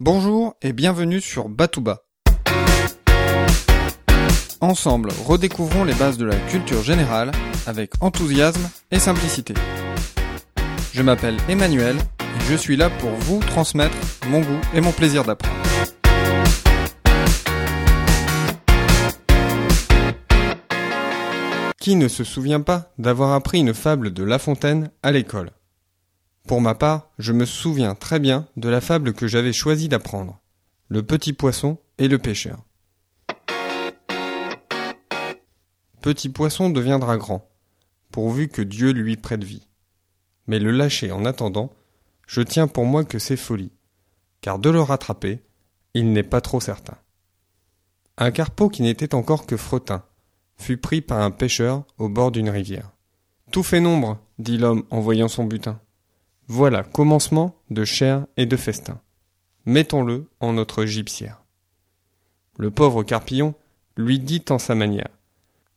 Bonjour et bienvenue sur Batouba. Ensemble, redécouvrons les bases de la culture générale avec enthousiasme et simplicité. Je m'appelle Emmanuel et je suis là pour vous transmettre mon goût et mon plaisir d'apprendre. Qui ne se souvient pas d'avoir appris une fable de La Fontaine à l'école? Pour ma part, je me souviens très bien de la fable que j'avais choisi d'apprendre. Le petit poisson et le pêcheur. Petit poisson deviendra grand, pourvu que Dieu lui prête vie. Mais le lâcher en attendant, je tiens pour moi que c'est folie, car de le rattraper, il n'est pas trop certain. Un carpeau qui n'était encore que fretin, fut pris par un pêcheur au bord d'une rivière. Tout fait nombre, dit l'homme en voyant son butin. Voilà commencement de chair et de festin. Mettons-le en notre gypsière. Le pauvre Carpillon lui dit en sa manière.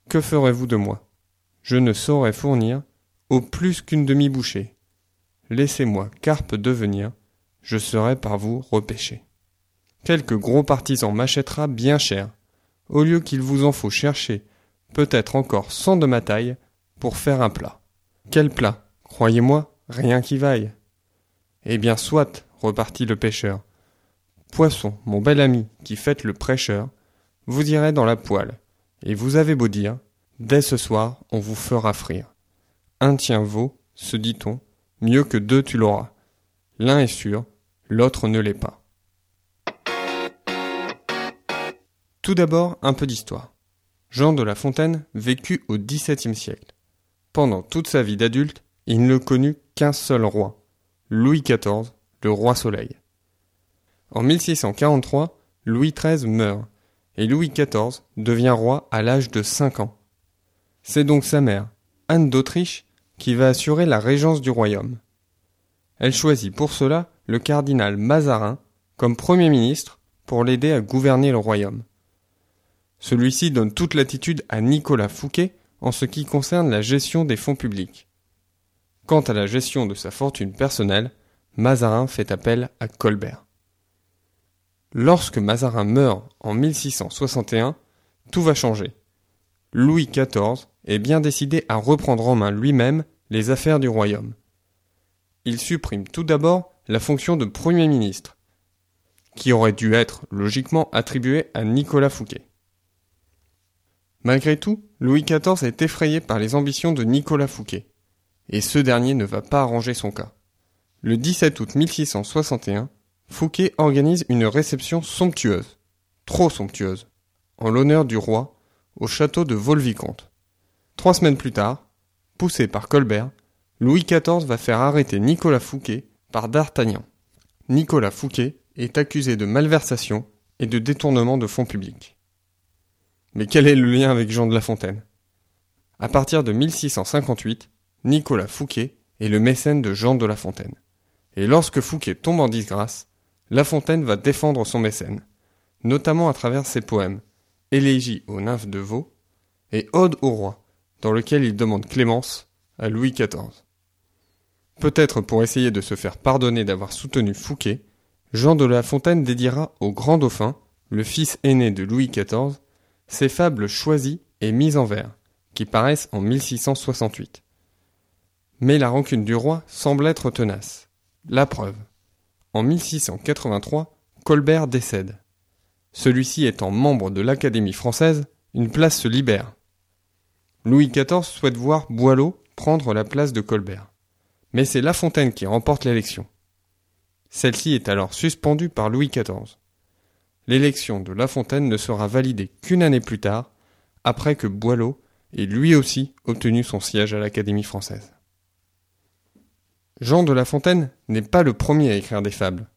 Que ferez-vous de moi? Je ne saurais fournir au plus qu'une demi-bouchée. Laissez-moi carpe devenir, je serai par vous repêché. Quelque gros partisan m'achètera bien cher, au lieu qu'il vous en faut chercher peut-être encore cent de ma taille, pour faire un plat. Quel plat Croyez-moi, rien qui vaille. Eh bien, soit, repartit le pêcheur. Poisson, mon bel ami, qui faites le prêcheur, vous irez dans la poêle, et vous avez beau dire, dès ce soir, on vous fera frire. Un tien vaut, se dit-on, mieux que deux tu l'auras. L'un est sûr, l'autre ne l'est pas. Tout d'abord, un peu d'histoire. Jean de La Fontaine vécut au XVIIe siècle. Pendant toute sa vie d'adulte, il ne connut seul roi, Louis XIV, le roi Soleil. En 1643, Louis XIII meurt, et Louis XIV devient roi à l'âge de cinq ans. C'est donc sa mère, Anne d'Autriche, qui va assurer la régence du royaume. Elle choisit pour cela le cardinal Mazarin comme Premier ministre pour l'aider à gouverner le royaume. Celui-ci donne toute latitude à Nicolas Fouquet en ce qui concerne la gestion des fonds publics. Quant à la gestion de sa fortune personnelle, Mazarin fait appel à Colbert. Lorsque Mazarin meurt en 1661, tout va changer. Louis XIV est bien décidé à reprendre en main lui-même les affaires du royaume. Il supprime tout d'abord la fonction de Premier ministre, qui aurait dû être logiquement attribuée à Nicolas Fouquet. Malgré tout, Louis XIV est effrayé par les ambitions de Nicolas Fouquet, et ce dernier ne va pas arranger son cas. Le 17 août 1661, Fouquet organise une réception somptueuse, trop somptueuse, en l'honneur du roi, au château de Vaux-le-Vicomte. Trois semaines plus tard, poussé par Colbert, Louis XIV va faire arrêter Nicolas Fouquet par D'Artagnan. Nicolas Fouquet est accusé de malversation et de détournement de fonds publics. Mais quel est le lien avec Jean de La Fontaine? À partir de 1658, Nicolas Fouquet est le mécène de Jean de La Fontaine. Et lorsque Fouquet tombe en disgrâce, La Fontaine va défendre son mécène, notamment à travers ses poèmes Élégie aux nymphes de Vaux et Ode au roi, dans lequel il demande clémence à Louis XIV. Peut-être pour essayer de se faire pardonner d'avoir soutenu Fouquet, Jean de La Fontaine dédiera au grand dauphin, le fils aîné de Louis XIV, ces fables choisies et mises en vers, qui paraissent en 1668. Mais la rancune du roi semble être tenace. La preuve. En 1683, Colbert décède. Celui-ci étant membre de l'Académie française, une place se libère. Louis XIV souhaite voir Boileau prendre la place de Colbert. Mais c'est La Fontaine qui remporte l'élection. Celle-ci est alors suspendue par Louis XIV l'élection de La Fontaine ne sera validée qu'une année plus tard, après que Boileau ait lui aussi obtenu son siège à l'Académie française. Jean de La Fontaine n'est pas le premier à écrire des fables.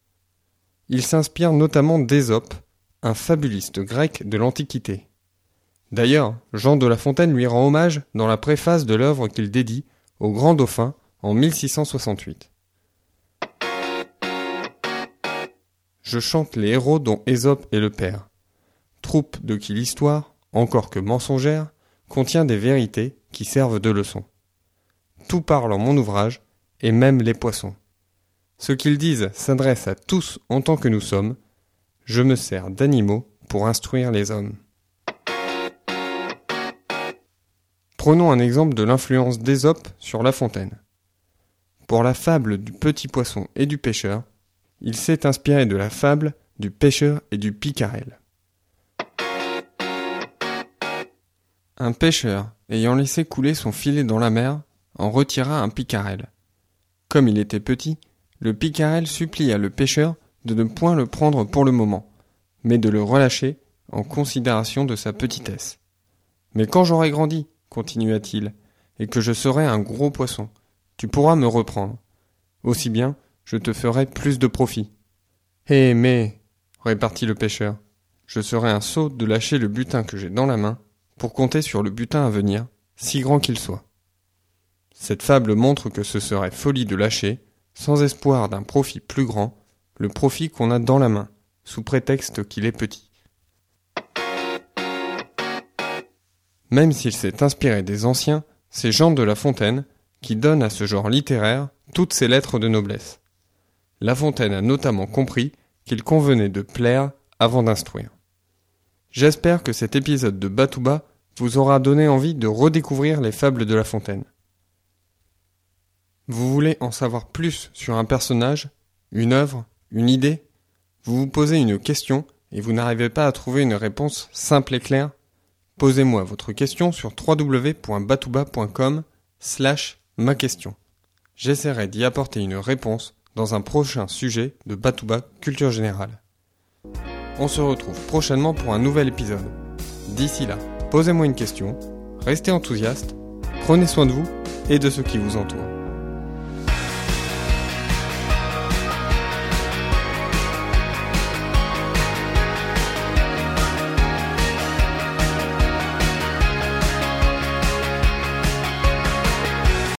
Il s'inspire notamment d'Ésope, un fabuliste grec de l'Antiquité. D'ailleurs, Jean de La Fontaine lui rend hommage dans la préface de l'œuvre qu'il dédie au grand dauphin en 1668. je chante les héros dont Ésope est le père. Troupe de qui l'histoire, encore que mensongère, contient des vérités qui servent de leçon. Tout parle en mon ouvrage, et même les poissons. Ce qu'ils disent s'adresse à tous en tant que nous sommes. Je me sers d'animaux pour instruire les hommes. Prenons un exemple de l'influence d'Ésope sur La Fontaine. Pour la fable du petit poisson et du pêcheur, il s'est inspiré de la fable du pêcheur et du picarel. Un pêcheur, ayant laissé couler son filet dans la mer, en retira un picarel. Comme il était petit, le picarel supplia le pêcheur de ne point le prendre pour le moment, mais de le relâcher en considération de sa petitesse. Mais quand j'aurai grandi, continua-t-il, et que je serai un gros poisson, tu pourras me reprendre. Aussi bien, je te ferai plus de profit. Eh mais, répartit le pêcheur, je serai un sot de lâcher le butin que j'ai dans la main pour compter sur le butin à venir, si grand qu'il soit. Cette fable montre que ce serait folie de lâcher, sans espoir d'un profit plus grand, le profit qu'on a dans la main, sous prétexte qu'il est petit. Même s'il s'est inspiré des anciens, c'est Jean de La Fontaine qui donne à ce genre littéraire toutes ses lettres de noblesse. La Fontaine a notamment compris qu'il convenait de plaire avant d'instruire. J'espère que cet épisode de Batouba vous aura donné envie de redécouvrir les fables de La Fontaine. Vous voulez en savoir plus sur un personnage, une œuvre, une idée? Vous vous posez une question et vous n'arrivez pas à trouver une réponse simple et claire? Posez-moi votre question sur www.batouba.com slash ma question. J'essaierai d'y apporter une réponse dans un prochain sujet de Batouba Culture Générale. On se retrouve prochainement pour un nouvel épisode. D'ici là, posez-moi une question, restez enthousiaste, prenez soin de vous et de ceux qui vous entourent.